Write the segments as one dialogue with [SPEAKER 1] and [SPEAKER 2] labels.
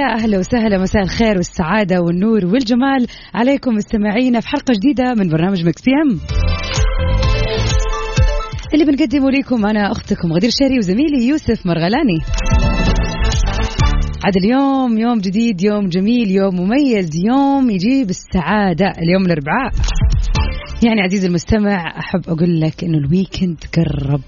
[SPEAKER 1] يا أهلا وسهلا مساء الخير والسعادة والنور والجمال. عليكم مستمعينا في حلقة جديدة من برنامج Mix PM. اللي بنقدمه لكم أنا أختكم غدير شهري وزميلي يوسف مرغلاني. عاد اليوم يوم جديد يوم جميل يوم مميز يوم يجيب السعادة. اليوم الأربعاء. يعني عزيزي المستمع أحب أقول لك إنه ال weekend قرب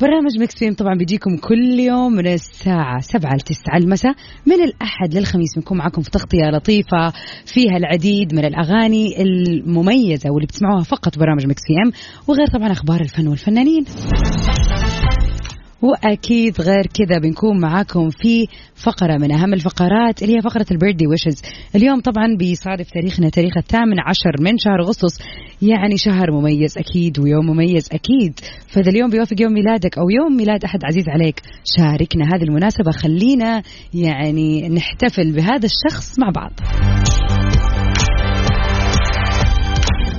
[SPEAKER 1] برنامج Mix PM طبعا بيجيكم كل يوم من الساعة 7 ل 9 المساء من الأحد للخميس بنكون معكم في تغطية لطيفة فيها العديد من الأغاني المميزة واللي بتسمعوها فقط برنامج Mix PM وغير طبعا أخبار الفن والفنانين. وأكيد غير كذا بنكون معاكم في فقرة من أهم الفقرات اللي هي فقرة ال birthday wishes. اليوم طبعا بيصادف تاريخنا تاريخ الثامن عشر من شهر أغسطس يعني شهر مميز أكيد ويوم مميز أكيد. فإذا اليوم بيوافق يوم ميلادك أو يوم ميلاد أحد عزيز عليك شاركنا هذه المناسبة. خلينا يعني نحتفل بهذا الشخص مع بعض.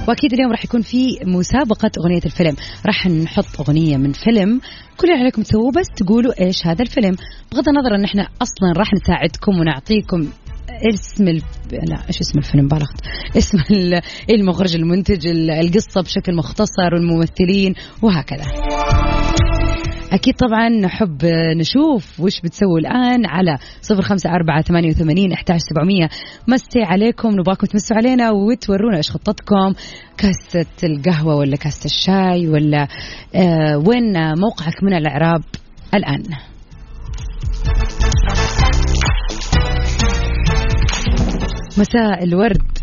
[SPEAKER 1] وأكيد اليوم راح يكون في مسابقة أغنية الفيلم. راح نحط أغنية من فيلم. كل اللي عليكم تسووه بس تقولوا إيش هذا الفيلم. بغض النظر إن إحنا أصلا راح نساعدكم ونعطيكم اسم الف... لا إيش اسم الفيلم؟ بالغت اسم ال- المخرج المنتج ال- القصة بشكل مختصر والممثلين وهكذا. أكيد طبعا نحب نشوف وش بتسووا الآن على صفر خمسة أربعة ثمانية وثمانين أحتاج سبعمية. مسي عليكم نبغاكم تمسوا علينا وتورونا إيش خطتكم. كاسة القهوة ولا كاسة الشاي ولا آه وين موقعك من الإعراب الآن؟ مساء الورد.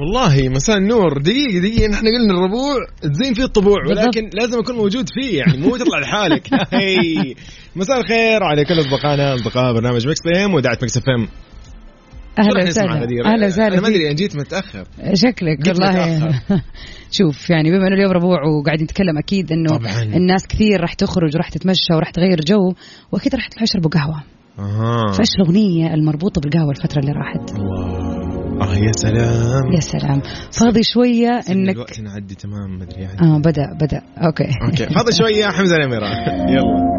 [SPEAKER 2] والله مساء النور. دقيقة دقيقة نحن قلنا الربوع. تزين فيه الطبوع. ولكن لازم أكون موجود فيه يعني مو تطلع لحالك. مساء الخير على كل أصدقائنا أصدقاء برنامج Mix PM وإذاعة Mix FM
[SPEAKER 1] أهلا وسهلا. أهلا وسهلا.
[SPEAKER 2] أنا ما
[SPEAKER 1] فيك.
[SPEAKER 2] أدري أنا جيت متأخر.
[SPEAKER 1] شكلك والله. شوف يعني بما إنه اليوم ربوع وقاعدين نتكلم أكيد إنه
[SPEAKER 2] طبعاً.
[SPEAKER 1] الناس كثير راح تخرج وراح تتمشى وراح تغير جو وأكيد راح تروحوا يشربوا قهوة.
[SPEAKER 2] أها.
[SPEAKER 1] فايش الاغنيه المربوطة بالقهوة الفترة اللي راحت.
[SPEAKER 2] الله. آه يا سلام.
[SPEAKER 1] يا سلام. فاضي شوية انك
[SPEAKER 2] الوقت ينعدي تمام ما أدري يعني.
[SPEAKER 1] آه بدأ بدأ. أوكي.
[SPEAKER 2] أوكي. فاضل شوية حمزة الأميرة. يلا.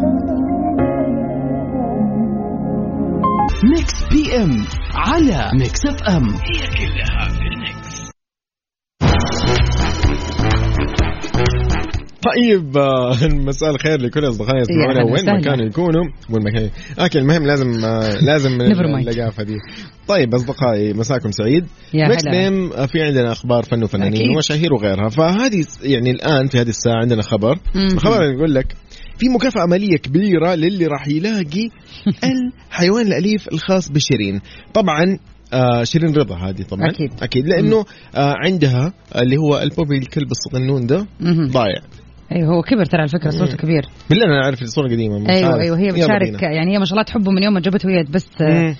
[SPEAKER 3] ميكس بي ام على ميكس اف ام هي كلها في الميكس.
[SPEAKER 2] طيب آه، مساء الخير لكل اصدقائنا
[SPEAKER 1] يا
[SPEAKER 2] يسمعونا وين. ما كانوا يكونوا وين ما كانوا okay المهم لازم آه، لازم. اللقافة دي طيب أصدقائي مساكم سعيد
[SPEAKER 1] هلا.
[SPEAKER 2] PM آه، في عندنا أخبار فن وفنانين. ومشاهير وغيرها فهذه يعني الآن في هذه الساعة عندنا خبر. الخبر يقول لك في مكافأة مالية كبيرة للي راح يلاقي الحيوان الأليف الخاص بشيرين طبعا آه شيرين رضا هذه طبعا
[SPEAKER 1] أكيد.
[SPEAKER 2] أكيد لأنه آه عندها اللي هو البوبي الكلب الصغنون ده. ضايع
[SPEAKER 1] أيوه هو كبر ترى على فكرة صوته كبير
[SPEAKER 2] بالله أنا عارف الصورة قديمة مش
[SPEAKER 1] أيوه
[SPEAKER 2] عارف.
[SPEAKER 1] أيوه هي بتشارك. يعني هي ما شاء الله تحبه من يوم ما جابته وهي بس آه،
[SPEAKER 2] مم.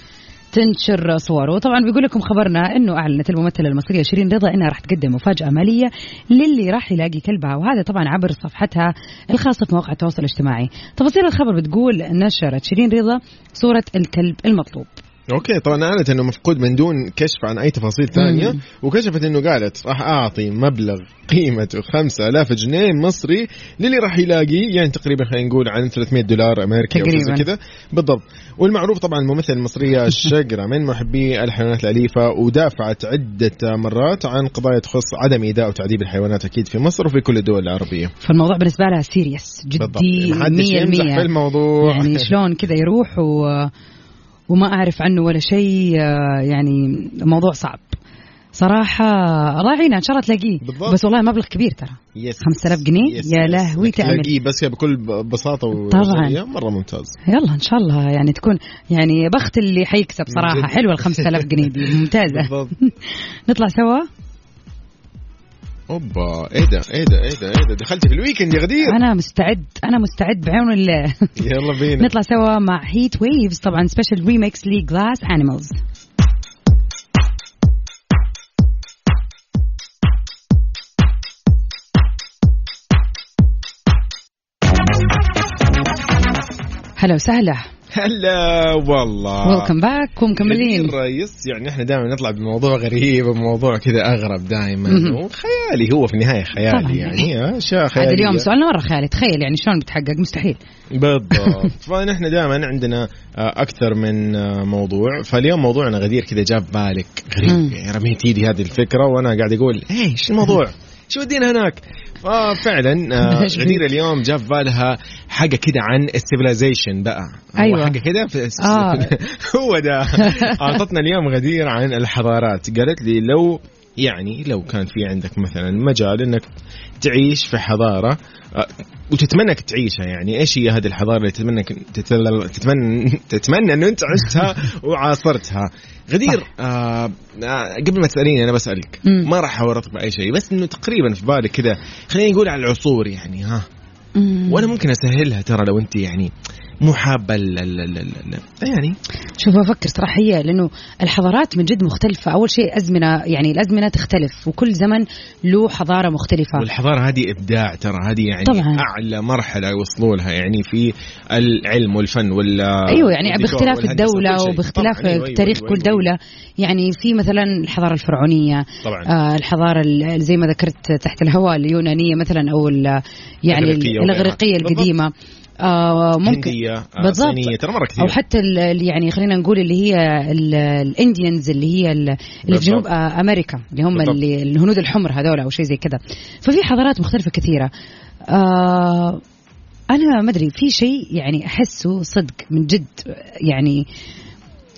[SPEAKER 1] تنشر صوره وطبعا بيقول لكم خبرنا إنه أعلنت الممثلة المصرية شيرين رضا إنها راح تقدم مفاجأة مالية للي راح يلاقي كلبها وهذا طبعا عبر صفحتها الخاصة في مواقع التواصل الاجتماعي تفاصيل الخبر بتقول نشرت شيرين رضا صورة الكلب المطلوب
[SPEAKER 2] أوكي طبعا أعلنت إنه مفقود من دون كشف عن أي تفاصيل ثانية
[SPEAKER 1] مم.
[SPEAKER 2] وكشفت إنه قالت راح أعطي مبلغ قيمته 5000 جنيه مصري للي راح يلاقي يعني تقريبا خلينا نقول عن 300 دولار أمريكي أو زي. كذا. بالضبط. والمعروف طبعا الممثلة المصرية الشقرة من محبي الحيوانات الأليفة ودافعت عدة مرات عن قضايا تخص عدم إيذاء وتعذيب الحيوانات أكيد في مصر وفي كل الدول العربية.
[SPEAKER 1] فالموضوع بالنسبة لها سيريس جدي
[SPEAKER 2] ما حدش يمزح في
[SPEAKER 1] 100%
[SPEAKER 2] الموضوع.
[SPEAKER 1] يعني شلون كذا يروح و... وما أعرف عنه ولا شيء آه، يعني موضوع صعب. صراحة راعينا إن شاء الله تلاقيه.
[SPEAKER 2] بالضبط.
[SPEAKER 1] بس والله مبلغ كبير ترى.
[SPEAKER 2] Yes
[SPEAKER 1] 5000 جنيه؟
[SPEAKER 2] Yes
[SPEAKER 1] يا. لهوي تعمل.
[SPEAKER 2] تلاقيه بس بكل بساطة
[SPEAKER 1] طبعاً.
[SPEAKER 2] مرة ممتاز.
[SPEAKER 1] يلا إن شاء الله يعني تكون يعني بخت اللي حيكسب صراحة. حلوة ال 5000 جنيه دي. ممتازة. نطلع سوا.
[SPEAKER 2] أوبا إيه ده إيه ده إيه ده إيه ده دخلت في ال weekend يا غدير.
[SPEAKER 1] أنا مستعد أنا مستعد بعون الله.
[SPEAKER 2] يلا بينا.
[SPEAKER 1] نطلع سوا مع Heat Waves طبعا special remix ل Glass Animals هلا وسهلا.
[SPEAKER 2] هلا والله.
[SPEAKER 1] ويلكم باك ومكملين
[SPEAKER 2] غدير رئيس يعني إحنا دائما نطلع بموضوع غريب وموضوع كذا أغرب دائما. وخيالي هو في النهاية خيالي
[SPEAKER 1] طبعاً.
[SPEAKER 2] يعني أشياء
[SPEAKER 1] هذا
[SPEAKER 2] خيالية.
[SPEAKER 1] اليوم سؤالنا مرة خيالي تخيل يعني شلون بتحقق؟ مستحيل.
[SPEAKER 2] بالضبط. فنحن دائما عندنا آه، أكثر من آه، موضوع. فاليوم موضوعنا غدير كذا جاب بالك. غريب. يعني رميت ايدي هذه الفكرة وأنا قاعد أقول إيش الموضوع؟ شو ودينا هناك؟ ففعلا آه، غدير اليوم جاب بالها حاجة كده عن السيفلايزيشن بقى
[SPEAKER 1] أيوة.
[SPEAKER 2] حاجة كده
[SPEAKER 1] آه.
[SPEAKER 2] هو ده أعطتنا اليوم غدير عن الحضارات قالت لي لو يعني لو كان في عندك مثلا مجال إنك تعيش في حضارة آه، وتتمنى انك تعيشها يعني. إيش هي هذه الحضارة اللي تتمنى تتمنى تتمنى, تتمنى انه أنت عشتها وعاصرتها؟ غدير آه آه قبل ما تسأليني أنا
[SPEAKER 1] بسألك.
[SPEAKER 2] ما راح اورطك بأي شيء بس إنه تقريبا في بالك كذا. خلينا نقول على العصور يعني ها. وأنا ممكن أسهلها ترى لو أنت يعني مو حابه يعني
[SPEAKER 1] شوف أفكر صراحة هي لأنه الحضارات من جد مختلفة أول شيء أزمنة يعني الأزمنة تختلف وكل زمن له حضارة مختلفة
[SPEAKER 2] والحضارة هذه إبداع ترى هذه يعني
[SPEAKER 1] طبعاً.
[SPEAKER 2] أعلى مرحلة وصلوا لها يعني في العلم والفن وال
[SPEAKER 1] أيوه يعني باختلاف
[SPEAKER 2] الدولة.
[SPEAKER 1] وباختلاف
[SPEAKER 2] أيوة، أيوة،
[SPEAKER 1] تاريخ
[SPEAKER 2] أيوة،
[SPEAKER 1] كل
[SPEAKER 2] أيوة.
[SPEAKER 1] دولة يعني في مثلا الحضارة الفرعونية
[SPEAKER 2] طبعا
[SPEAKER 1] آه الحضارة ال- زي ما ذكرت تحت الهواء اليونانية مثلا أو يعني.
[SPEAKER 2] الإغريقية بالضبط.
[SPEAKER 1] آه ممكن
[SPEAKER 2] هنديه آه،
[SPEAKER 1] بالضبط.
[SPEAKER 2] صينيه ترى مرة كثير
[SPEAKER 1] أو حتى يعني خلينا نقول اللي هي ال- الإنديانز اللي هي ال- اللي في جنوب. آه، أمريكا اللي هم
[SPEAKER 2] بالضبط.
[SPEAKER 1] اللي الهنود الحمر هذول أو شيء زي كذا ففي حضارات مختلفة كثيرة آه أنا ما أدري في شيء يعني أحسه صدق من جد يعني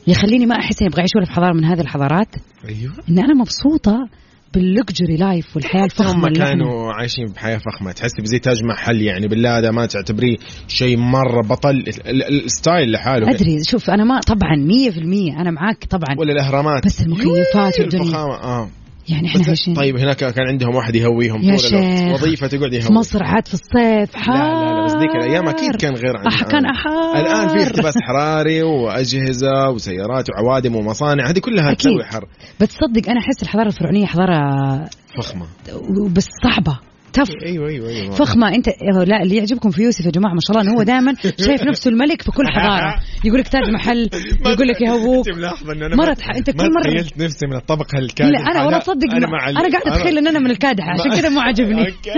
[SPEAKER 1] يخليني ما أحس إني أبغى اعيش ولا في حضارة من هذه الحضارات
[SPEAKER 2] أيوه
[SPEAKER 1] إن أنا مبسوطة بال luxury life والحياة الفخمه
[SPEAKER 2] هم كانوا عايشين بحياة فخمة. تحس بزي تاج محل يعني بالله هذا ما تعتبريه شيء مرة بطل. ال- ال- ال style لحاله.
[SPEAKER 1] أدري شوف أنا ما طبعا 100% أنا معاك طبعا.
[SPEAKER 2] ولا الأهرامات.
[SPEAKER 1] بس المكيفات والدنيا.
[SPEAKER 2] آه.
[SPEAKER 1] يعني
[SPEAKER 2] إحنا
[SPEAKER 1] عايشين
[SPEAKER 2] طيب هناك كان عندهم واحد يهويهم.
[SPEAKER 1] يا
[SPEAKER 2] طول الوقت. وظيفة تقعد
[SPEAKER 1] في
[SPEAKER 2] يهوي.
[SPEAKER 1] مصر عاد في الصيف حار
[SPEAKER 2] لا لا لا بس ذيك الأيام أكيد كان غير عن
[SPEAKER 1] أح. كان أحار.
[SPEAKER 2] الآن في احتباس حراري وأجهزة وسيارات وعوادم ومصانع هذه كلها. تسوي حر.
[SPEAKER 1] بس تصدق أنا أحس الحضارة الفرعونية حضارة
[SPEAKER 2] فخمة.
[SPEAKER 1] بس صعبة. تف.
[SPEAKER 2] أيوه أيوه أيوه
[SPEAKER 1] فخمة انت لا اللي يعجبكم في يوسف يا جماعة ما شاء الله هو دائما شايف نفسه الملك في كل حضارة. يقول لك تاج محل يقول لك يهووك.
[SPEAKER 2] انت
[SPEAKER 1] مرة أنت
[SPEAKER 2] ما
[SPEAKER 1] كل مرة-
[SPEAKER 2] تخيلت نفسي من الطبقة الكادحة.
[SPEAKER 1] لا أنا ولا تصدق أنا
[SPEAKER 2] مع
[SPEAKER 1] أنا قاعدة أتخيل إن أنا من الكادحة. عشان كذا مو عاجبني.
[SPEAKER 2] Okay.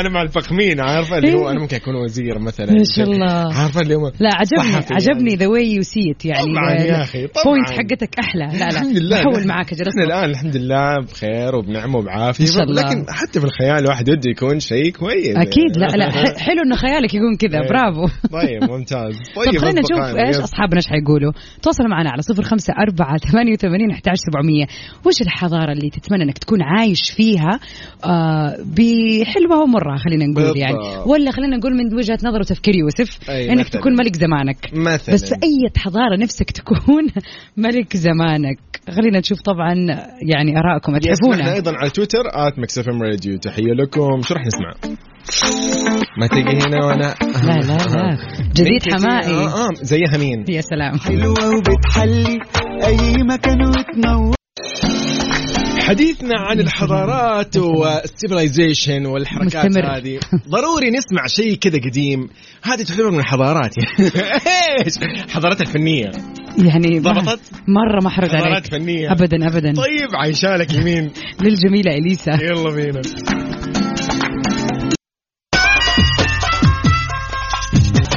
[SPEAKER 2] أنا مع الفخمين عارفه اللي هو أنا ممكن أكون وزير مثلا.
[SPEAKER 1] ما شاء الله.
[SPEAKER 2] عارفه اللي هو
[SPEAKER 1] لا عجبني
[SPEAKER 2] صحفي
[SPEAKER 1] عجبني
[SPEAKER 2] يعني.
[SPEAKER 1] the way you see it يعني
[SPEAKER 2] طبعاً يا أخي، طبعاً.
[SPEAKER 1] point حقتك أحلى. لا لا
[SPEAKER 2] الحمد لله.
[SPEAKER 1] بحول معاك أصبر.
[SPEAKER 2] الآن الحمد لله بخير
[SPEAKER 1] وبنعمة وبعافية.
[SPEAKER 2] لكن حتى في الخيال الواحد وده يكون شيء كويس.
[SPEAKER 1] أكيد لا لا حلو إنه خيالك يكون كذا
[SPEAKER 2] إيه.
[SPEAKER 1] برافو.
[SPEAKER 2] طيب ممتاز.
[SPEAKER 1] طيب
[SPEAKER 2] طيب
[SPEAKER 1] خلينا نشوف
[SPEAKER 2] إيش.
[SPEAKER 1] أصحابنا إيش حيقولوا. تواصلوا معنا على صفر خمسة أربعة ثمانية وثمانين أحد سبعمية. وش الحضارة اللي تتمنى إنك تكون عايش فيها آه بحلوة ومرة خلينا نقول
[SPEAKER 2] بالضبط.
[SPEAKER 1] يعني. ولا خلينا نقول من وجهة نظر وتفكير يوسف إنك
[SPEAKER 2] مثلاً.
[SPEAKER 1] تكون ملك زمانك.
[SPEAKER 2] مثلا.
[SPEAKER 1] بس أي حضارة نفسك تكون ملك زمانك؟ خلينا نشوف طبعا يعني
[SPEAKER 2] آرائكم.
[SPEAKER 1] اتحبونا
[SPEAKER 2] أيضا على تويتر at Mix FM Radio. تحية لكم. شو راح نسمع؟ ما تجي هنا وأنا؟
[SPEAKER 1] لا لا لا. جديد؟ حماقي.
[SPEAKER 2] آه آه زيها مين؟
[SPEAKER 1] يا سلام.
[SPEAKER 4] حلوة وبتحلي. أي مكان وتنور.
[SPEAKER 2] حديثنا عن الحضارات والسيفلايزيشن والحركات
[SPEAKER 1] مستمر.
[SPEAKER 2] هذه. ضروري نسمع شيء كذا قديم. هذه تعتبر من الحضارات. إيش؟ حضارات الفنية.
[SPEAKER 1] يعني
[SPEAKER 2] ضبطت؟
[SPEAKER 1] مرة ما
[SPEAKER 2] حضارات
[SPEAKER 1] عليك.
[SPEAKER 2] فنية.
[SPEAKER 1] ابدا ابدا.
[SPEAKER 2] طيب عايشالك يمين.
[SPEAKER 1] للجميلة إليسا.
[SPEAKER 2] يلا بينا.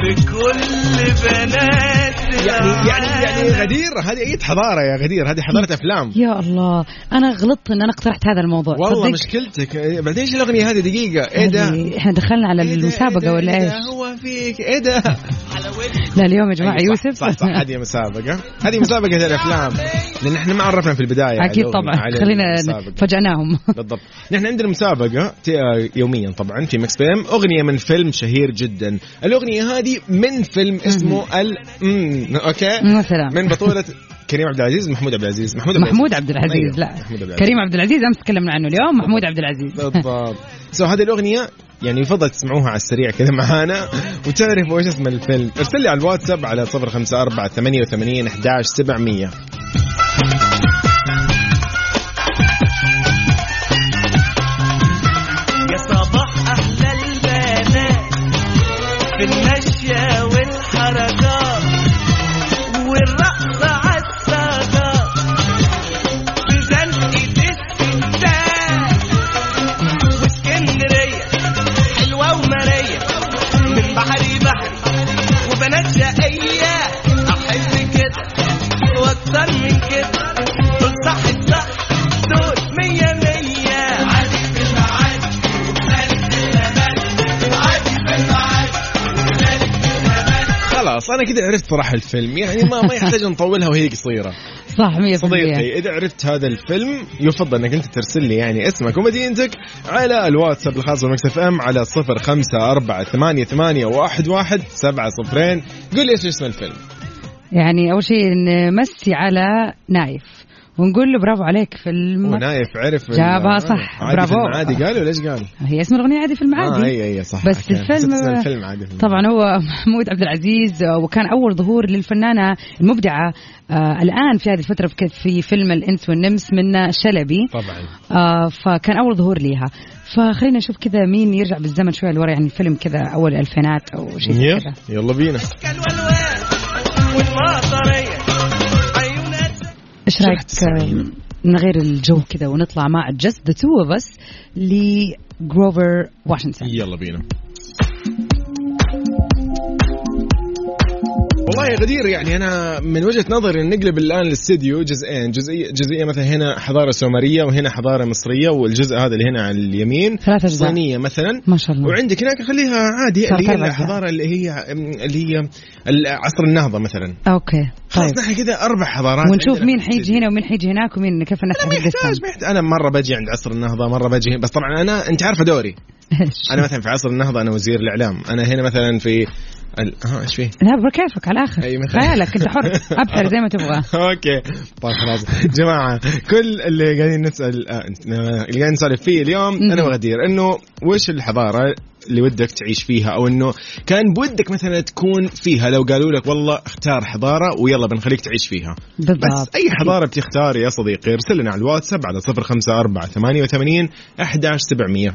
[SPEAKER 4] بكل بنات
[SPEAKER 2] يعني يعني يعني غدير هذه أي حضارة يا غدير؟ هذه حضارة أفلام.
[SPEAKER 1] يا الله أنا غلطت إن أنا اقترحت هذا الموضوع.
[SPEAKER 2] والله
[SPEAKER 1] تصدق؟
[SPEAKER 2] مشكلتك. بعدين إيش الأغنية هذه؟ دقيقة. إيه ده؟
[SPEAKER 1] إحنا دخلنا على
[SPEAKER 2] إيه ده؟
[SPEAKER 1] المسابقة
[SPEAKER 2] إيه؟
[SPEAKER 1] ولا
[SPEAKER 2] إيه إيش؟ هو فيك. إيه ده؟
[SPEAKER 1] لا اليوم يا جماعة
[SPEAKER 2] أيوة،
[SPEAKER 1] يوسف.
[SPEAKER 2] صح صح هذه مسابقة. هذه مسابقة الأفلام. لأن إحنا ما عرفنا في البداية أكيد
[SPEAKER 1] طبعا. خلينا. فجأناهم.
[SPEAKER 2] بالضبط. نحن عندنا آه، يوميا طبعا في Mix PM. أغنية من فيلم شهير جدا. الأغنية هذه من فيلم اسمه ال مم. Okay؟
[SPEAKER 1] مثلا
[SPEAKER 2] من بطولة كريم عبد العزيز محمود عبد العزيز. محمود
[SPEAKER 1] محمود عبد العزيز
[SPEAKER 2] أيوه،
[SPEAKER 1] لا.
[SPEAKER 2] محمود عبد العزيز.
[SPEAKER 1] كريم عبد العزيز أمس تكلمنا عنه اليوم محمود عبد العزيز.
[SPEAKER 2] بالضبط. So هذه الأغنية يعني يفضل تسمعوها على السريع كذا معانا وتعرفوا إيش اسم الفيلم. ارسل لي على الواتساب على 054 88 11 700
[SPEAKER 4] يا صباح أحلى البنات في المشية
[SPEAKER 2] أنا كذا عرفت صراحة الفيلم. يعني ما ما يحتاج نطولها وهي قصيرة.
[SPEAKER 1] صح 100%
[SPEAKER 2] صديقي إذا عرفت هذا الفيلم يفضل إنك أنت ترسل لي يعني اسمك ومدينتك على الواتساب الخاص بال Mix FM على 054 سبعة صفرين. قول لي إيش اسم الفيلم.
[SPEAKER 1] يعني أول شيء نمسي على نايف. ونقول له برافو عليك في الم...
[SPEAKER 2] ونايف عرف
[SPEAKER 1] جابها صح،
[SPEAKER 2] عادي
[SPEAKER 1] برافو.
[SPEAKER 2] في المعادي. قال ولا إيش قال؟
[SPEAKER 1] هي اسم الأغنية عادي في المعادي.
[SPEAKER 2] آه هي هي صح
[SPEAKER 1] بس
[SPEAKER 2] okay.
[SPEAKER 1] الفيلم-
[SPEAKER 2] الفيلم عادي في المعادي.
[SPEAKER 1] طبعا هو محمود عبد العزيز وكان أول ظهور للفنانة المبدعة آه الآن في هذه الفترة في- في فيلم الإنس والنمس من شلبي.
[SPEAKER 2] طبعا.
[SPEAKER 1] آه فكان أول ظهور ليها. فخلينا نشوف كذا مين يرجع بالزمن شوية لورا يعني الفيلم كذا أول الالفينات أو شيء كذا.
[SPEAKER 2] يلا بينا.
[SPEAKER 1] إيش رأيك؟ نغير الجو كذا ونطلع مع جست ذا تو اوف اس لجروفر واشنطن
[SPEAKER 2] يلا بينا. والله يا غدير يعني أنا من وجهة نظري نقلب الآن الاستديو جزئين جزئيه جزئية مثلا هنا حضارة سومرية وهنا حضارة مصرية والجزء هذا اللي هنا على اليمين
[SPEAKER 1] ثلاث أجزاء.
[SPEAKER 2] صينية مثلا
[SPEAKER 1] ما شاء الله
[SPEAKER 2] وعندك هناك خليها عادي اللي هي. الحضارة اللي هي اللي هي عصر النهضة مثلا
[SPEAKER 1] أوكي طيب
[SPEAKER 2] خلاص نحن كذا أربع حضارات
[SPEAKER 1] ونشوف مين. حيجي هنا ومين حيجي هناك ومين كيف الناس حتقسم
[SPEAKER 2] أنا مرة بجي عند عصر النهضة مرة بجي هنا. بس طبعا أنا أنت عارفة دوري أنا مثلا في عصر النهضة أنا وزير الإعلام أنا هنا مثلا في. ها إيش فيه؟
[SPEAKER 1] لا بكيفك على الآخر
[SPEAKER 2] أي مثلا.
[SPEAKER 1] خيالك أنت حر. أبحر زي ما تبغى.
[SPEAKER 2] أوكي. طيب خلاص. جماعة كل اللي قاعدين نسأل آه، اللي قاعدين نسولف فيه اليوم أنا وغدير إنه وش الحضارة اللي ودك تعيش فيها؟ أو إنه كان بودك مثلا تكون فيها؟ لو قالوا لك والله اختار حضارة ويلا بنخليك تعيش فيها.
[SPEAKER 1] بالضبط.
[SPEAKER 2] بس أي حضارة بتختار يا صديقي؟ ارسل لنا على الواتساب على 054 88 11700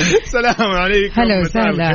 [SPEAKER 2] السلام عليكم.
[SPEAKER 1] هلا وسهلا.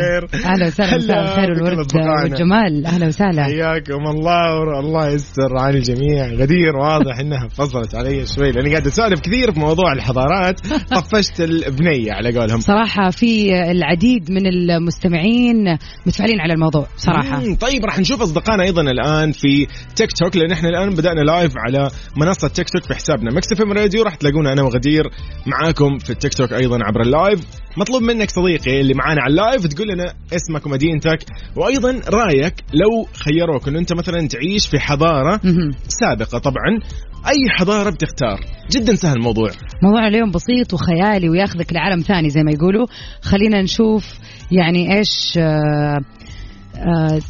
[SPEAKER 1] أهلا وسهلا مساء الخير والورد. والجمال. أهلا وسهلا.
[SPEAKER 2] حياكم الله الله يستر على الجميع. غدير واضح إنها فصلت علي شوي لأني قاعد أسولف كثير في موضوع الحضارات. طفشت البنية على قولهم.
[SPEAKER 1] صراحة في العديد من المستمعين متفاعلين على الموضوع صراحة.
[SPEAKER 2] مم، طيب راح نشوف أصدقائنا أيضا الآن في تيك توك لأن إحنا الآن بدأنا live على منصة تيك توك في حسابنا. مكس إف إم راديو راح تلاقونا أنا وغدير معاكم في التيك توك أيضا عبر ال live مطلوب منك صديقي اللي معانا على ال live تقول لنا اسمك ومدينتك وأيضا رأيك لو خيروك إنه أنت مثلا تعيش في
[SPEAKER 1] حضارة.
[SPEAKER 2] سابقة. طبعا أي حضارة بتختار؟ جدا سهل الموضوع.
[SPEAKER 1] موضوع اليوم بسيط وخيالي وياخذك لعالم ثاني زي ما يقولوا. خلينا نشوف يعني إيش آه آه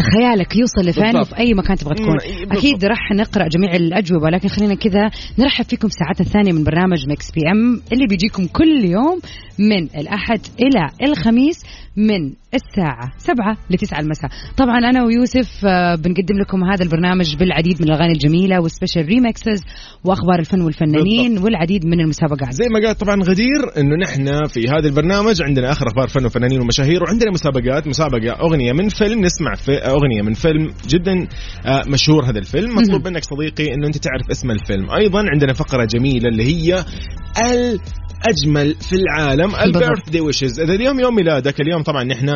[SPEAKER 1] خيالك يوصل لفين. وفي أي مكان تبغى تكون
[SPEAKER 2] بالضبط.
[SPEAKER 1] أكيد راح نقرأ جميع الأجوبة لكن خلينا كذا نرحب فيكم ساعتنا الثانية من برنامج مكس بي إم اللي بيجيكم كل يوم من الأحد إلى الخميس من الساعة 7 ل 9 المساء. طبعا أنا ويوسف آه، بنقدم لكم هذا البرنامج بالعديد من الأغاني الجميلة وال special remixes وأخبار الفن والفنانين والعديد من المسابقات.
[SPEAKER 2] زي ما قال طبعا غدير إنه نحن في هذا البرنامج عندنا آخر أخبار فن وفنانين ومشاهير وعندنا مسابقات مسابقة أغنية من فيلم نسمع في أغنية من فيلم جدا آه، مشهور هذا الفيلم. مطلوب منك صديقي إنه أنت تعرف اسم الفيلم. أيضا عندنا فقرة جميلة اللي هي أجمل في العالم. البيرث داي ويشز إذا اليوم يوم ميلادك اليوم طبعا نحن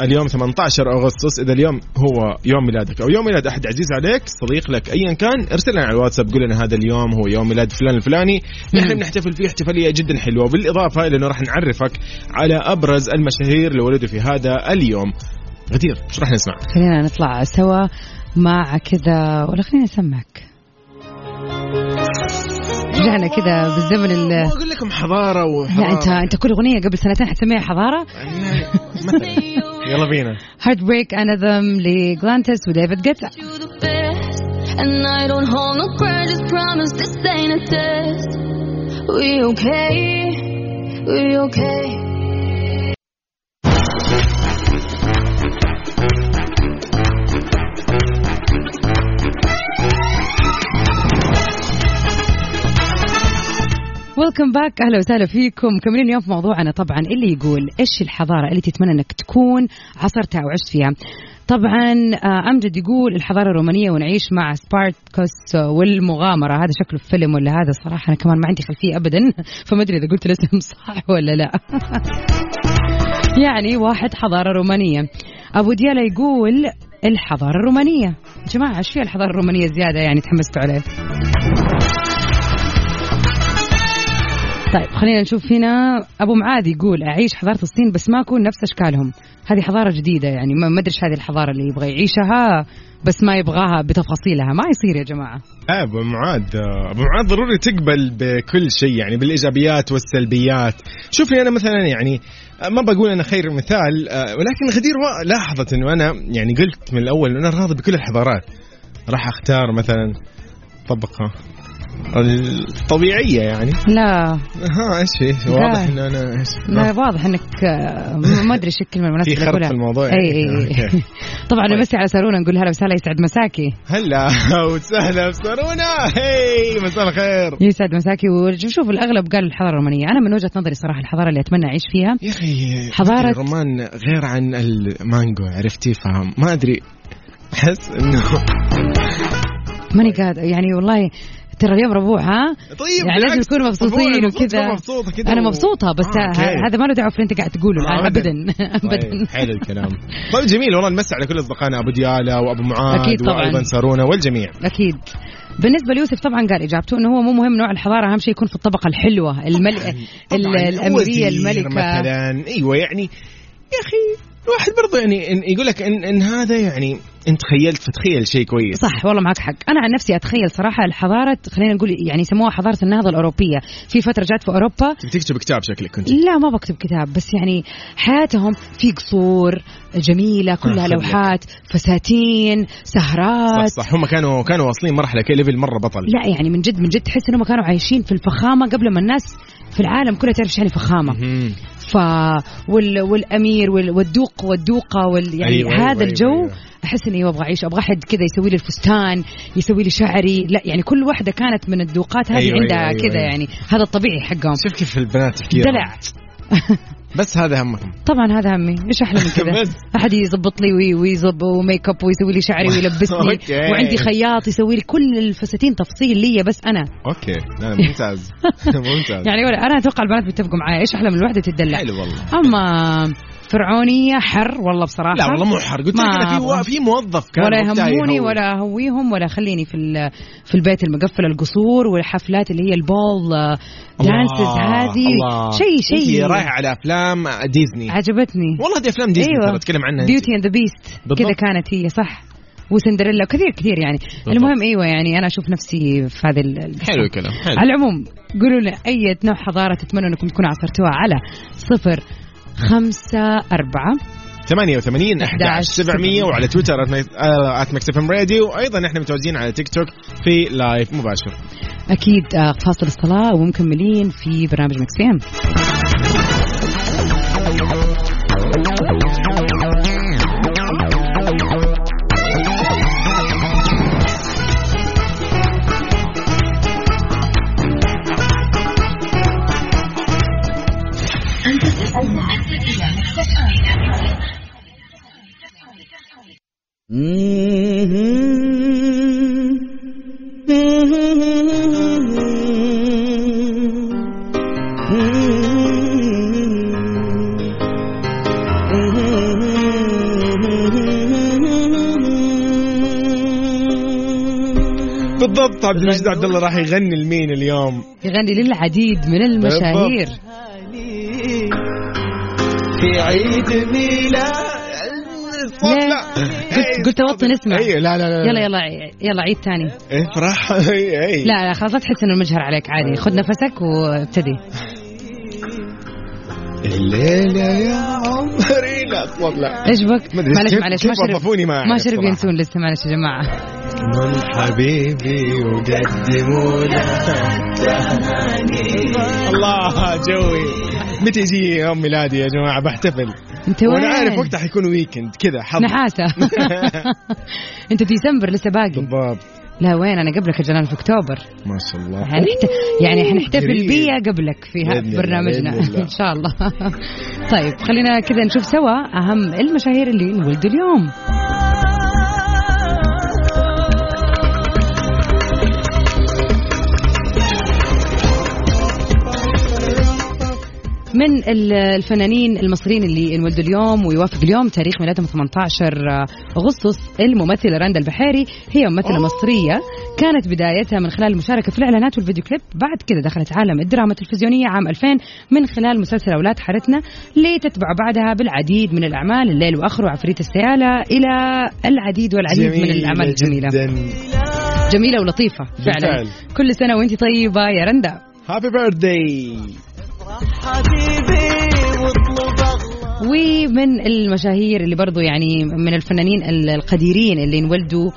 [SPEAKER 2] اليوم 18 أغسطس إذا اليوم هو يوم ميلادك أو يوم ميلاد أحد عزيز عليك صديق لك ايا كان ارسل لنا على الواتساب قول لنا هذا اليوم هو يوم ميلاد فلان الفلاني. نحن بنحتفل فيه احتفالية جدا حلوة. وبالاضافه إلى إنه راح نعرفك على أبرز المشاهير اللي ولدوا في هذا اليوم. غدير إيش راح نسمع؟
[SPEAKER 1] خلينا نطلع سوا مع كذا ولا خلينا نسمعك رجعنا كذا بالزمن ال
[SPEAKER 2] أقول لكم حضارة وحضارة
[SPEAKER 1] لا انت أنت كل أغنية قبل سنتين حتسميها
[SPEAKER 2] حضارة يلا بينا
[SPEAKER 1] هارت بريك انذم لجلانتس وديفيد جيتا
[SPEAKER 5] you the best. And I don't hold no grudges, promise this ain't a test. We okay, we okay.
[SPEAKER 1] ويلكم باك أهلا وسهلا فيكم. مكملين اليوم في موضوعنا طبعا اللي يقول إيش الحضارة اللي تتمنى إنك تكون عصرتها وعشت فيها؟ طبعا آه، أمجد يقول الحضارة الرومانية ونعيش مع سبارتكوس والمغامرة. هذا شكله فيلم ولا هذا؟ صراحة أنا كمان ما عندي خلفية ابدا. فما أدري إذا قلت الاسم صح ولا لا. يعني واحد حضارة رومانية. أبو ديالا يقول الحضارة الرومانية. جماعة إيش فيها الحضارة الرومانية زيادة يعني تحمستوا عليه؟ طيب خلينا نشوف هنا. أبو معاذ يقول أعيش حضارة الصين بس ما أكون نفس أشكالهم. هذه حضارة جديدة يعني ما أدري هذه الحضارة اللي يبغى يعيشها بس ما يبغاها بتفاصيلها. ما يصير يا جماعة.
[SPEAKER 2] آه، أبو معاذ آه، أبو معاذ ضروري تقبل بكل شيء يعني بالإيجابيات والسلبيات. شوفي أنا مثلا يعني آه، ما بقول أنا خير مثال ولكن غدير لاحظت إنه أنا يعني قلت من الأول أنا راضي بكل الحضارات. راح أختار مثلا طبقة. الطبيعيه يعني.
[SPEAKER 1] لا.
[SPEAKER 2] ها إيش في واضح إنه أنا إيش؟
[SPEAKER 1] لا واضح إنك آه، ما أدري إيش الكلمة المناسبة
[SPEAKER 2] في خرط. في الموضوع.
[SPEAKER 1] إي
[SPEAKER 2] يعني.
[SPEAKER 1] إي.
[SPEAKER 2] okay.
[SPEAKER 1] طبعا
[SPEAKER 2] طيب.
[SPEAKER 1] نمسي على سارونا نقول هلا وسهلا يسعد مساكي.
[SPEAKER 2] هلا وسهلا بسرونا هي مساء الخير.
[SPEAKER 1] يسعد مساكي. وشوف الأغلب قال الحضارة الرومانية. أنا من وجهة نظري صراحة الحضارة اللي أتمنى أعيش فيها
[SPEAKER 2] يا أخي
[SPEAKER 1] حضارة-
[SPEAKER 2] الرومان غير عن المانجو عرفتي؟ فاهم ما أدري أحس إنه
[SPEAKER 1] ماني قادر يعني والله ترى اليوم ربوع ها؟
[SPEAKER 2] طيب
[SPEAKER 1] يعني لازم. نكون مبسوطين وكذا.
[SPEAKER 2] أنا مبسوطة
[SPEAKER 1] بس
[SPEAKER 2] آه،
[SPEAKER 1] هذا ما له دعوه في أنت قاعد تقوله
[SPEAKER 2] آه،
[SPEAKER 1] الآن.
[SPEAKER 2] أبداً.
[SPEAKER 1] ابدا ابدا.
[SPEAKER 2] طيب حلو الكلام. طيب جميل والله نمسي على كل أصدقائنا أبو ديالا وأبو معاذ
[SPEAKER 1] طبعاً.
[SPEAKER 2] وأيضا سارونا والجميع.
[SPEAKER 1] أكيد. بالنسبة ليوسف طبعا قال إجابته إنه هو مو مهم نوع الحضارة أهم شيء يكون في الطبقة الحلوة المل... ال-
[SPEAKER 2] طبعاً.
[SPEAKER 1] الاميريه الملكه
[SPEAKER 2] مثلا. أيوه يعني يا أخي الواحد برضه يعني يقول لك ان, إن هذا يعني انت تخيلت فتخيل شيء كويس.
[SPEAKER 1] صح والله معك حق. أنا عن نفسي أتخيل صراحة الحضارة خلينا نقول يعني يسموها حضارة النهضة الأوروبية. في فترة جات في
[SPEAKER 2] أوروبا. تكتب كتاب شكلك كنت؟
[SPEAKER 1] لا ما بكتب كتاب بس يعني حياتهم في قصور جميلة كلها. لوحات فساتين سهرات.
[SPEAKER 2] صح صح. هم كانوا كانوا واصلين مرحلة كي level مرة بطل.
[SPEAKER 1] لا يعني من جد من جد تحس إنهم كانوا عايشين في الفخامة قبل ما الناس في العالم كلها تعرف إيش يعني
[SPEAKER 2] فخامة.
[SPEAKER 1] ف وال... والأمير وال... والدوق والدوقة وال... يعني
[SPEAKER 2] أيوة،
[SPEAKER 1] أيوة هذا
[SPEAKER 2] أيوة،
[SPEAKER 1] الجو
[SPEAKER 2] أيوة.
[SPEAKER 1] أحس إني أبغى أعيش أبغى أحد كذا يسوي لي الفستان يسوي لي شعري لا يعني كل واحدة كانت من الدوقات هذه
[SPEAKER 2] أيوة،
[SPEAKER 1] عندها
[SPEAKER 2] أيوة، أيوة،
[SPEAKER 1] كذا
[SPEAKER 2] أيوة.
[SPEAKER 1] يعني هذا الطبيعي حقهم
[SPEAKER 2] شوف كيف البنات
[SPEAKER 1] دلع
[SPEAKER 2] بس هذا همكم
[SPEAKER 1] طبعا هذا همي. إيش أحلى من كذا. أحد يظبط لي وي- ويظب و make up ويسوي لي شعري ويلبسني. وعندي خياط يسوي لي كل الفساتين تفصيل لي بس أنا.
[SPEAKER 2] okay. لا ممتاز. ممتاز.
[SPEAKER 1] يعني أنا أتوقع البنات بيتفقوا معي إيش أحلى من الوحدة تدلع؟
[SPEAKER 2] حلو والله.
[SPEAKER 1] أما فرعونية حر والله بصراحة
[SPEAKER 2] لا والله مو حر قلت لك في. في موظف كان
[SPEAKER 1] ولا يهموني. ولا أهويهم ولا خليني في ال- في البيت المقفل القصور والحفلات اللي هي ال ball آه، dances
[SPEAKER 2] الله،
[SPEAKER 1] هذه. شيء شيء
[SPEAKER 2] انت رايحة على أفلام ديزني
[SPEAKER 1] عجبتني
[SPEAKER 2] والله دي أفلام ديزني
[SPEAKER 1] أيوة.
[SPEAKER 2] ترى أتكلم عنها.
[SPEAKER 1] Beauty and the Beast
[SPEAKER 2] بالضبط.
[SPEAKER 1] كذا كانت هي صح وسندريلا وكثير كثير يعني المهم أيوه يعني أنا أشوف نفسي في ال-
[SPEAKER 2] حلو الكلام حلو
[SPEAKER 1] على العموم قولوا لنا أي نوع حضارة تتمنوا أنكم تكونوا عاصرتوها على صفر خمسة أربعة
[SPEAKER 2] 88 11 700 وعلى تويتر at مكس اف ام راديو وأيضا إحنا متواجدين على تيك توك في live مباشر.
[SPEAKER 1] أكيد آه، فاصل الصلاة ومكملين في برنامج مكس ام
[SPEAKER 2] بالضبط طيب، عبد المجيد عبد الله راح يغني لمين اليوم؟
[SPEAKER 1] يغني للعديد من المشاهير.
[SPEAKER 4] في عيد ميلاد.
[SPEAKER 2] لا.
[SPEAKER 1] قلت اوطي نسمع.
[SPEAKER 2] أيوه لا لا لا
[SPEAKER 1] يلا يلا يلا عيد ثاني.
[SPEAKER 2] افرح اي اي
[SPEAKER 1] لا لا خلاص لا تحس إنه المجهر عليك عادي. خذ نفسك وابتدي.
[SPEAKER 2] الليلة يا عمري. لا لا
[SPEAKER 1] إيش بك؟ معلش معلش ما شرب
[SPEAKER 2] ما
[SPEAKER 1] شرب. ينسون لسه معلش يا جماعة.
[SPEAKER 2] من حبيبي وقدموا له الله جوي. متى يجي يوم ميلادي يا جماعة؟ بحتفل.
[SPEAKER 1] انت وين؟
[SPEAKER 2] وأنا عارف وقتها حيكون ويكند كذا حظ.
[SPEAKER 1] نحاسة. انت ديسمبر لسه باقي.
[SPEAKER 2] بالضبط.
[SPEAKER 1] لا وين؟ أنا قبلك يا جلال في أكتوبر.
[SPEAKER 2] ما شاء الله.
[SPEAKER 1] حنحت... يعني حنحتفل. بيا قبلك في برنامجنا. إن شاء الله. طيب خلينا كذا نشوف سوا أهم المشاهير اللي انولدوا اليوم. من ال- الفنانين المصريين اللي انولدوا اليوم ويوافق اليوم تاريخ ميلادهم 18 أغسطس الممثلة رندا البحيري هي ممثلة مصرية. كانت بدايتها من خلال المشاركة في الإعلانات والفيديو كليب. بعد كده دخلت عالم الدراما التلفزيونية عام 2000 من خلال مسلسل أولاد حارتنا لتتبع بعدها بالعديد من الأعمال الليل واخره وعفريت السيالة إلى العديد والعديد من الأعمال الجميلة.
[SPEAKER 2] جدا
[SPEAKER 1] جميلة ولطيفة فعلا.
[SPEAKER 2] بالفعل.
[SPEAKER 1] كل سنة وانت طيبة يا رندا.
[SPEAKER 2] هابي بيرثداي
[SPEAKER 1] ومن المشاهير اللي برضو يعني من الفنانين ال- القديرين اللي انولدوا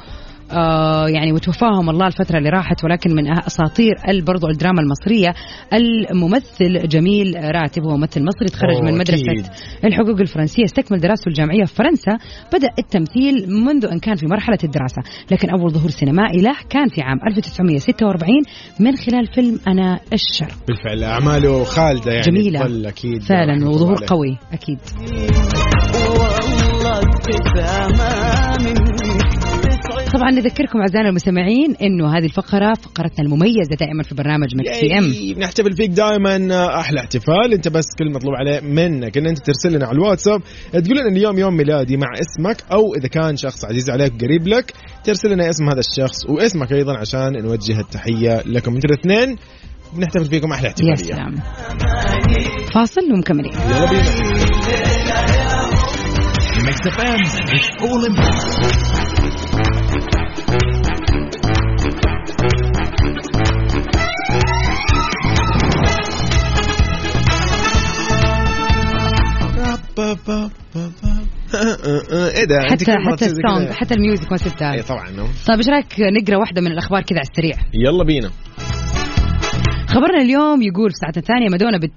[SPEAKER 1] يعني وتوفاهم الله الفترة اللي راحت ولكن من أساطير ال- برضو الدراما المصرية الممثل جميل راتب هو ممثل مصري تخرج من مدرسة
[SPEAKER 2] أكيد.
[SPEAKER 1] الحقوق الفرنسية استكمل دراسته الجامعية في فرنسا بدأ التمثيل منذ أن كان في مرحلة الدراسة لكن أول ظهور سينمائي له كان في عام 1946 من خلال فيلم أنا الشر
[SPEAKER 2] بالفعل أعماله خالدة يعني
[SPEAKER 1] جميلة
[SPEAKER 2] أكيد
[SPEAKER 1] فعلا وظهور. قوي أكيد
[SPEAKER 4] والله
[SPEAKER 1] طبعا نذكركم أعزائنا المستمعين إنه هذه الفقرة فقرتنا المميزة دائما في برنامج مكس بي إم.
[SPEAKER 2] ياي، بنحتفل فيك دائما أحلى احتفال. أنت بس كل مطلوب عليه منك إن أنت ترسل لنا على الواتساب. تقول لنا اليوم يوم ميلادي مع اسمك أو إذا كان شخص عزيز عليك قريب لك ترسل لنا اسم هذا الشخص واسمك أيضا عشان نوجه التحية لكم. أنتوا الاثنين بنحتفل فيكم أحلى
[SPEAKER 1] يا
[SPEAKER 2] احتفاليه
[SPEAKER 1] سلام. فاصل ومكملين.
[SPEAKER 2] يلا بينا. إيه ده
[SPEAKER 1] حتى حتى؟
[SPEAKER 2] ال
[SPEAKER 1] sound حتى ال music ما سبتها
[SPEAKER 2] اي طبعا
[SPEAKER 1] طيب إيش رأيك نقرأ واحدة من الأخبار كذا على السريع
[SPEAKER 2] يلا بينا.
[SPEAKER 1] خبرنا اليوم يقول في ساعة الثانية مادونا بت...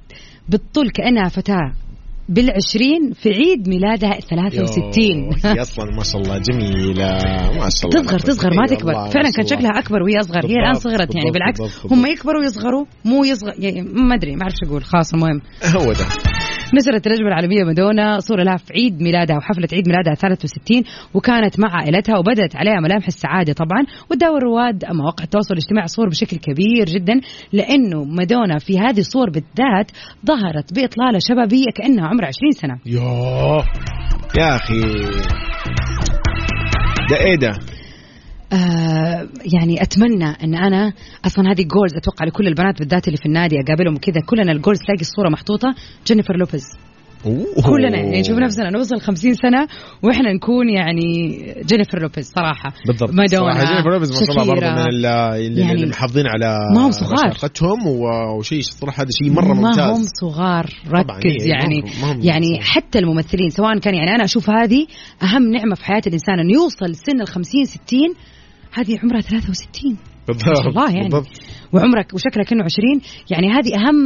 [SPEAKER 1] بتطل كأنها فتاة. بالعشرين في عيد ميلادها 63
[SPEAKER 2] يوه، هي أصلا ما شاء الله جميلة. ما شاء الله
[SPEAKER 1] تصغر تصغر ما تكبر. فعلا كان شكلها أكبر وهي أصغر. هي
[SPEAKER 2] الآن
[SPEAKER 1] صغرت يعني بالعكس. هم. يكبروا ويصغروا مو يصغر يعني ما أدري ما أعرف شو أقول. خلاص المهم.
[SPEAKER 2] هو ده.
[SPEAKER 1] نشرت النجمة العالمية مادونا صورة لها في عيد ميلادها وحفلة عيد ميلادها 63 وكانت مع عائلتها وبدت عليها ملامح السعادة طبعا وتداول رواد مواقع التواصل الاجتماعي صور بشكل كبير جدا لأنه مادونا في هذه الصور بالذات ظهرت بإطلالة شبابية كأنها عمرها 20 سنة.
[SPEAKER 2] يوه يا أخي. ده إيه ده؟
[SPEAKER 1] آه يعني أتمنى إن أنا أصلا هذه goals أتوقع لكل البنات بالذات اللي في النادي أقابلهم كذا كلنا ال goals تلاقي الصورة محطوطة جينيفر لوبيز
[SPEAKER 2] أوه.
[SPEAKER 1] كلنا يعني نشوف نفسنا نوصل 50 سنة وإحنا نكون يعني جينيفر لوبيز صراحة
[SPEAKER 2] بالضبط
[SPEAKER 1] مادونا
[SPEAKER 2] جينيفر لوبيز ما شاء الله برضه. من ال- اللي,
[SPEAKER 1] يعني
[SPEAKER 2] اللي محافظين على
[SPEAKER 1] ما هم صغار.
[SPEAKER 2] رشاقتهم و- وشيء صراحة هذا شيء مرة
[SPEAKER 1] ما هم
[SPEAKER 2] ممتاز
[SPEAKER 1] صغار
[SPEAKER 2] طبعاً،
[SPEAKER 1] ركز
[SPEAKER 2] إيه،
[SPEAKER 1] يعني
[SPEAKER 2] ما هم-
[SPEAKER 1] يعني. حتى الممثلين سواء كان يعني أنا أشوف هذه أهم نعمة في حياة الإنسان إنه يوصل سن ال 50 60 هذه عمرها 63
[SPEAKER 2] بالضبط
[SPEAKER 1] ما شاء الله يعني
[SPEAKER 2] بالضبط.
[SPEAKER 1] وعمرك وشكلك إنه 20 يعني هذه أهم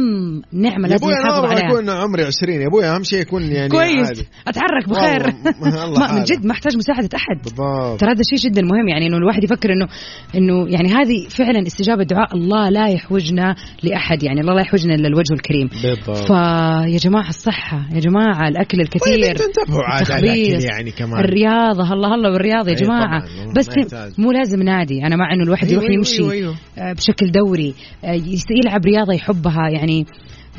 [SPEAKER 1] نعمة
[SPEAKER 2] يا
[SPEAKER 1] لازم
[SPEAKER 2] أبوي
[SPEAKER 1] نحافظ عليها.
[SPEAKER 2] أكون عمري 20 يا أبوي أهم شيء يكون يعني
[SPEAKER 1] كويس.
[SPEAKER 2] عادي.
[SPEAKER 1] اتحرك بخير.
[SPEAKER 2] والله، الله
[SPEAKER 1] ما من. جد ما أحتاج مساعدة أحد.
[SPEAKER 2] بالضبط.
[SPEAKER 1] ترى هذا شيء جدا مهم يعني إنه الواحد يفكر انه إنه يعني هذه فعلا استجابة دعاء الله لا يحوجنا لأحد يعني الله لا يحوجنا إلا الوجه الكريم.
[SPEAKER 2] بالضبط.
[SPEAKER 1] فيا جماعة الصحة يا جماعة الأكل
[SPEAKER 2] طيب
[SPEAKER 1] الكثير
[SPEAKER 2] أنتوا انتبهوا عاد يعني كمان.
[SPEAKER 1] الرياضة الله الله بالرياضة يا
[SPEAKER 2] أي جماعة.
[SPEAKER 1] بس. مو لازم نادي أنا مع إنه الواحد يروح
[SPEAKER 2] أيوة،
[SPEAKER 1] يمشي
[SPEAKER 2] أيوة، أيوة.
[SPEAKER 1] آه، بشكل دوري. آه، يس- يلعب رياضة يحبها يعني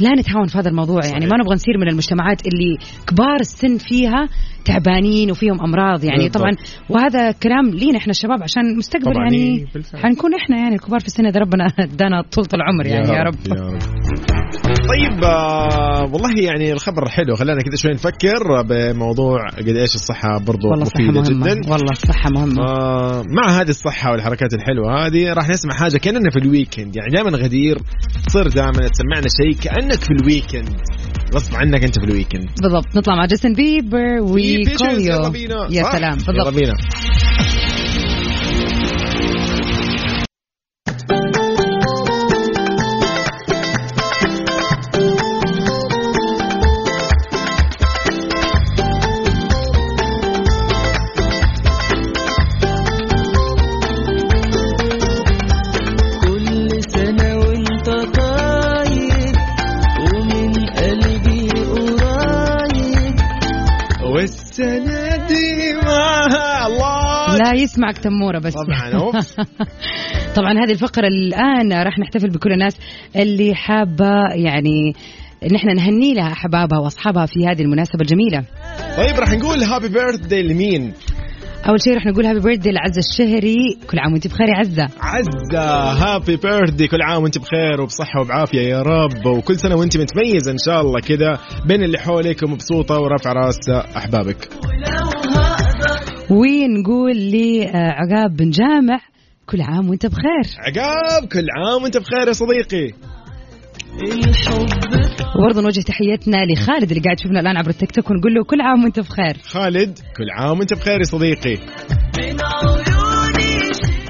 [SPEAKER 1] لا نتهاون في هذا الموضوع يعني ما نبغى نصير من المجتمعات اللي كبار السن فيها تعبانين وفيهم أمراض يعني
[SPEAKER 2] بالضبط.
[SPEAKER 1] طبعا وهذا كلام لينا إحنا الشباب عشان المستقبل يعني
[SPEAKER 2] إيه، بالفعل.
[SPEAKER 1] حنكون إحنا يعني الكبار في السن إذا ربنا ادانا طولة العمر يعني يا رب,
[SPEAKER 2] يا رب. طيب آه والله يعني الخبر حلو خلانا كذا شوي نفكر بموضوع قد إيش الصحة برضو
[SPEAKER 1] والله
[SPEAKER 2] مفيدة
[SPEAKER 1] مهمة
[SPEAKER 2] جدا
[SPEAKER 1] والله الصحة مهمة
[SPEAKER 2] آه مع هذه الصحة والحركات الحلوة هذه راح نسمع حاجة كأننا في ال weekend يعني دائما غدير تصير دائما تسمعنا شيء كأنك في ال weekend غصب عنك أنت في ال weekend
[SPEAKER 1] بالضبط. نطلع مع جاستن بيبر وكوليو
[SPEAKER 2] يلا
[SPEAKER 1] يا؟ سلام.
[SPEAKER 2] يلا
[SPEAKER 1] بالضبط
[SPEAKER 2] بينا. والسنة دي معها الله
[SPEAKER 1] لا يسمعك تمورة بس
[SPEAKER 2] طبعاً،.
[SPEAKER 1] طبعا هذه الفقرة الآن راح نحتفل بكل الناس اللي حابة يعني ان إحنا نهني لها أحبابها وأصحابها في هذه المناسبة الجميلة.
[SPEAKER 2] طيب راح نقول happy birthday لمين؟
[SPEAKER 1] أول شيء راح نقول happy birthday لعزة الشهري، كل عام وأنت بخير يا عزة.
[SPEAKER 2] عزة happy birthday كل عام وأنت بخير وبصحة وبعافية يا رب. وكل سنة وأنت متميزة إن شاء الله كذا بين اللي حولك ومبسوطة ورافع رأس أحبابك.
[SPEAKER 1] ونقول لعقاب بن جامع؟ كل عام وأنت بخير.
[SPEAKER 2] عقاب كل عام وأنت بخير يا صديقي.
[SPEAKER 1] وبرضه نوجه تحيتنا لخالد اللي قاعد يشوفنا الآن عبر التيك توك ونقول له كل عام وأنت بخير.
[SPEAKER 2] خالد كل عام وأنت بخير يا صديقي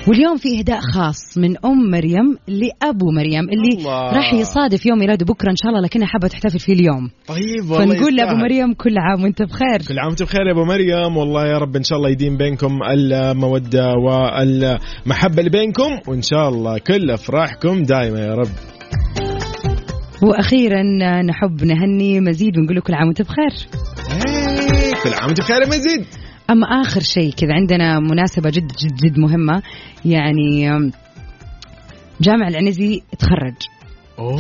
[SPEAKER 1] واليوم في إهداء خاص من أم مريم لأبو مريم اللي
[SPEAKER 2] الله.
[SPEAKER 1] راح يصادف يوم ميلاده بكرة إن شاء الله لكنها حابة تحتفل فيه اليوم
[SPEAKER 2] طيب والله
[SPEAKER 1] فنقول
[SPEAKER 2] لأبو.
[SPEAKER 1] مريم كل عام وأنت بخير
[SPEAKER 2] كل عام وأنت بخير يا أبو مريم والله يا رب إن شاء الله يديم بينكم المودة والمحبة اللي بينكم وإن شاء الله كل أفراحكم دائما يا رب
[SPEAKER 1] وأخيرا نحب نهني مزيد ونقول له كل عام وأنت بخير.
[SPEAKER 2] إيه، كل عام وأنت بخير مزيد.
[SPEAKER 1] أما آخر شيء كذا عندنا مناسبة جد جد جد مهمة يعني جامع العنزي تخرج.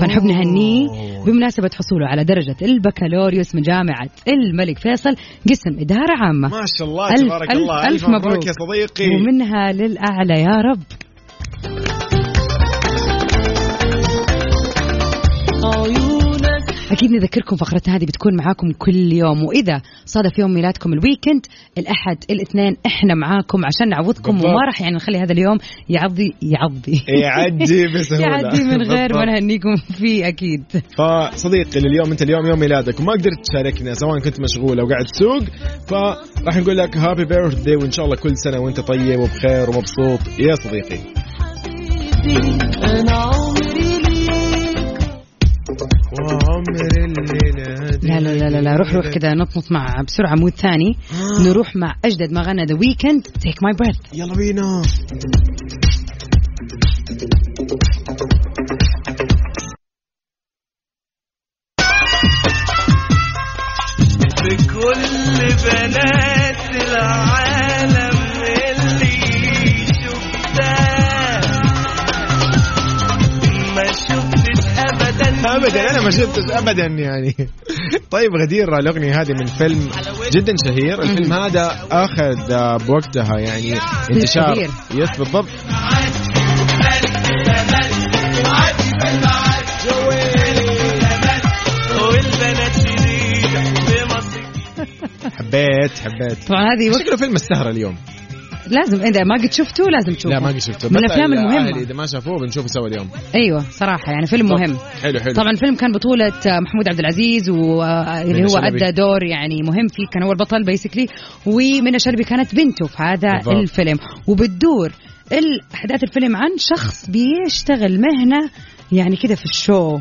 [SPEAKER 1] فنحب نهنيه بمناسبة حصوله على درجة البكالوريوس من جامعة الملك فيصل قسم إدارة عامة.
[SPEAKER 2] ما شاء الله
[SPEAKER 1] ألف-
[SPEAKER 2] تبارك
[SPEAKER 1] ألف-
[SPEAKER 2] الله.
[SPEAKER 1] ألف مبروك.
[SPEAKER 2] يا صديقي.
[SPEAKER 1] ومنها للأعلى يا رب.
[SPEAKER 4] عيونك.
[SPEAKER 1] أكيد نذكركم فقرتنا هذه بتكون معاكم كل يوم وإذا صادف يوم ميلادكم الويكند الأحد الاثنين إحنا معاكم عشان نعوضكم
[SPEAKER 2] بالضبط.
[SPEAKER 1] وما راح يعني نخلي هذا اليوم يعضي يعضي.
[SPEAKER 2] يعدي بسهولة.
[SPEAKER 1] يعدي من غير. ما نهنيكم فيه أكيد.
[SPEAKER 2] فصديقي لليوم أنت اليوم يوم ميلادك وما قدرت تشاركنا سواء كنت مشغول أو قاعد تسوق فراح نقول لك happy birthday وإن شاء الله كل سنة وأنت طيب وبخير ومبسوط. يا صديقي. وعمر الليلة
[SPEAKER 1] لا لا لا لا, لا. روح روح كذا نطنط مع بسرعة mood ثاني. نروح مع أجدد ما غنى The Weeknd take my breath
[SPEAKER 2] يلا بينا.
[SPEAKER 4] بكل بنات ابدا
[SPEAKER 2] أنا ما شفتش. ابدا يعني. طيب غدير الاغنيه هذه من فيلم جدا شهير. الفيلم هذا أخذ بوقتها يعني انتشار. يس بالضبط. حبيت حبيت.
[SPEAKER 1] طبعا هذه
[SPEAKER 2] شكله فيلم السهرة اليوم؟
[SPEAKER 1] لازم إذا ما قد شفته لازم تشوفه.
[SPEAKER 2] لا ما قد شفته.
[SPEAKER 1] من
[SPEAKER 2] الأهل
[SPEAKER 1] المهمة.
[SPEAKER 2] إذا ما شافوه بنشوفه سوا اليوم.
[SPEAKER 1] أيوة صراحة يعني فيلم مهم.
[SPEAKER 2] حلو حلو.
[SPEAKER 1] طبعا الفيلم كان بطولة محمود عبد العزيز واللي
[SPEAKER 2] منى
[SPEAKER 1] هو. أدى دور يعني مهم فيه كان هو البطل بيسكلي ومنى شلبي كانت بنته في هذا
[SPEAKER 2] بالضبط.
[SPEAKER 1] الفيلم. وبتدور الأحداث الفيلم عن شخص بيشتغل مهنة يعني كده في الشو.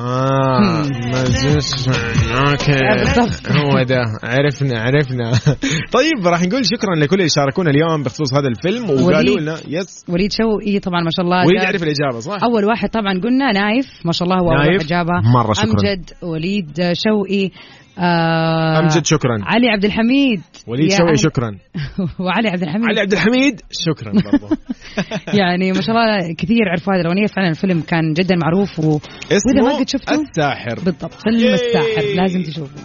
[SPEAKER 1] آه okay.
[SPEAKER 2] هو ده. عرفنا عرفنا. طيب راح نقول شكرا لكل اللي شاركونا اليوم بخصوص هذا الفيلم وقالوا. لنا yes.
[SPEAKER 1] وليد شوقي طبعا ما شاء الله
[SPEAKER 2] وليد يعرف الإجابة صح؟
[SPEAKER 1] أول واحد طبعا قلنا نايف. ما شاء الله هو اول جابها
[SPEAKER 2] مرة شكراً.
[SPEAKER 1] أمجد وليد شوقي. آه
[SPEAKER 2] امجد شكرا.
[SPEAKER 1] علي عبد الحميد.
[SPEAKER 2] وليد شوقي شكرا.
[SPEAKER 1] وعلي عبد الحميد.
[SPEAKER 2] علي عبد الحميد شكرا برضو.
[SPEAKER 1] يعني ما شاء الله كثير عرفوا هذه الأغنية. فعلا الفيلم كان جدا معروف و... وإذا ما قد شفته
[SPEAKER 2] الساحر.
[SPEAKER 1] بالضبط فيلم. الساحر لازم تشوفه.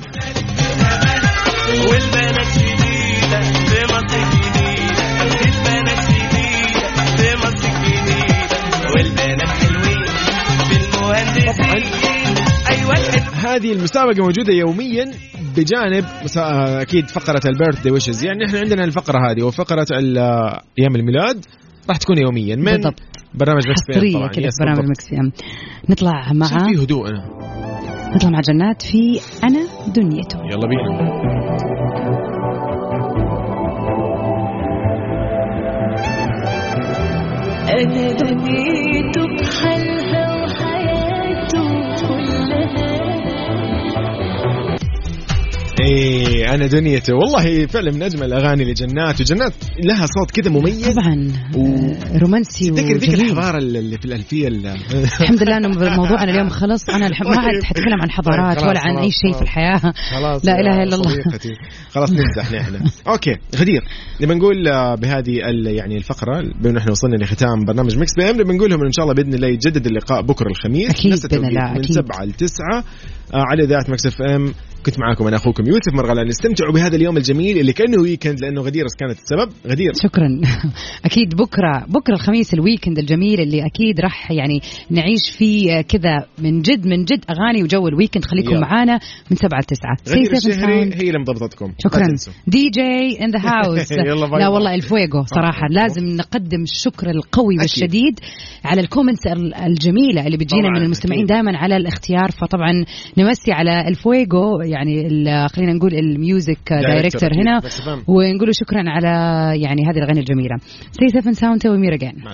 [SPEAKER 4] والبنات
[SPEAKER 2] هذه المسابقة موجودة يوميا بجانب مسا... أكيد فقرة البيرث دي ويشز يعني إحنا عندنا الفقرة هذه وفقرة ال- أيام الميلاد راح تكون يوميا من
[SPEAKER 1] بالضبط.
[SPEAKER 2] برنامج مكس طبعا.
[SPEAKER 1] كذا برنامج. مكس نطلع مع
[SPEAKER 2] في هدوء أنا؟
[SPEAKER 1] نطلع مع جنات في أنا دنيته
[SPEAKER 2] يلا بينا.
[SPEAKER 5] أنا دنيته بحالها
[SPEAKER 2] إيه أنا دنيته والله فعلا من أجمل الأغاني لجنات وجنات لها صوت كذا مميز.
[SPEAKER 1] طبعا آه، رومانسي
[SPEAKER 2] تذكر ذيك الحضارة اللي في الألفية اللي
[SPEAKER 1] الحمد لله إنه موضوعنا اليوم خلص. أنا الح- ما عاد حتكلم عن حضارات
[SPEAKER 2] طيب،
[SPEAKER 1] ولا عن أي شيء. في الحياة.
[SPEAKER 2] خلاص
[SPEAKER 1] لا إله إلا الله.
[SPEAKER 2] خلاص نمزح نحن okay غدير. نبي نقول آه، بهذه يعني الفقرة بما إحنا وصلنا لختام برنامج مكس PM نبي نقول لهم إن شاء الله بإذن الله يتجدد اللقاء بكرة الخميس
[SPEAKER 1] الله،
[SPEAKER 2] من
[SPEAKER 1] أكيد.
[SPEAKER 2] 7 ل 9 على إذاعة مكس FM كنت معاكم أنا أخوكم يوسف مرغلان. استمتعوا بهذا اليوم الجميل اللي كأنه weekend لأنه غدير. كانت السبب؟ غدير.
[SPEAKER 1] شكرا. أكيد بكرة بكرة الخميس ال weekend الجميل اللي أكيد راح يعني نعيش فيه كذا من جد من جد أغاني وجو ال weekend
[SPEAKER 2] خليكم.
[SPEAKER 1] معانا من 7 ل 9
[SPEAKER 2] غدير الشهري هي اللي مضبطتكم.
[SPEAKER 1] شكرا. DJ in
[SPEAKER 2] the house
[SPEAKER 1] لا. والله الفويجو صراحة. لازم نقدم الشكر القوي. والشديد على ال comments ال- الجميلة اللي بتجينا من المستمعين. دائما على الاختيار فطبعا نمسي على الفويجو يعني خلينا نقول الميوزك دايركتور. هنا. ونقول شكرا على يعني هذه الأغاني الجميلة سي 7 ساوند ومير اجين
[SPEAKER 2] مع السلامة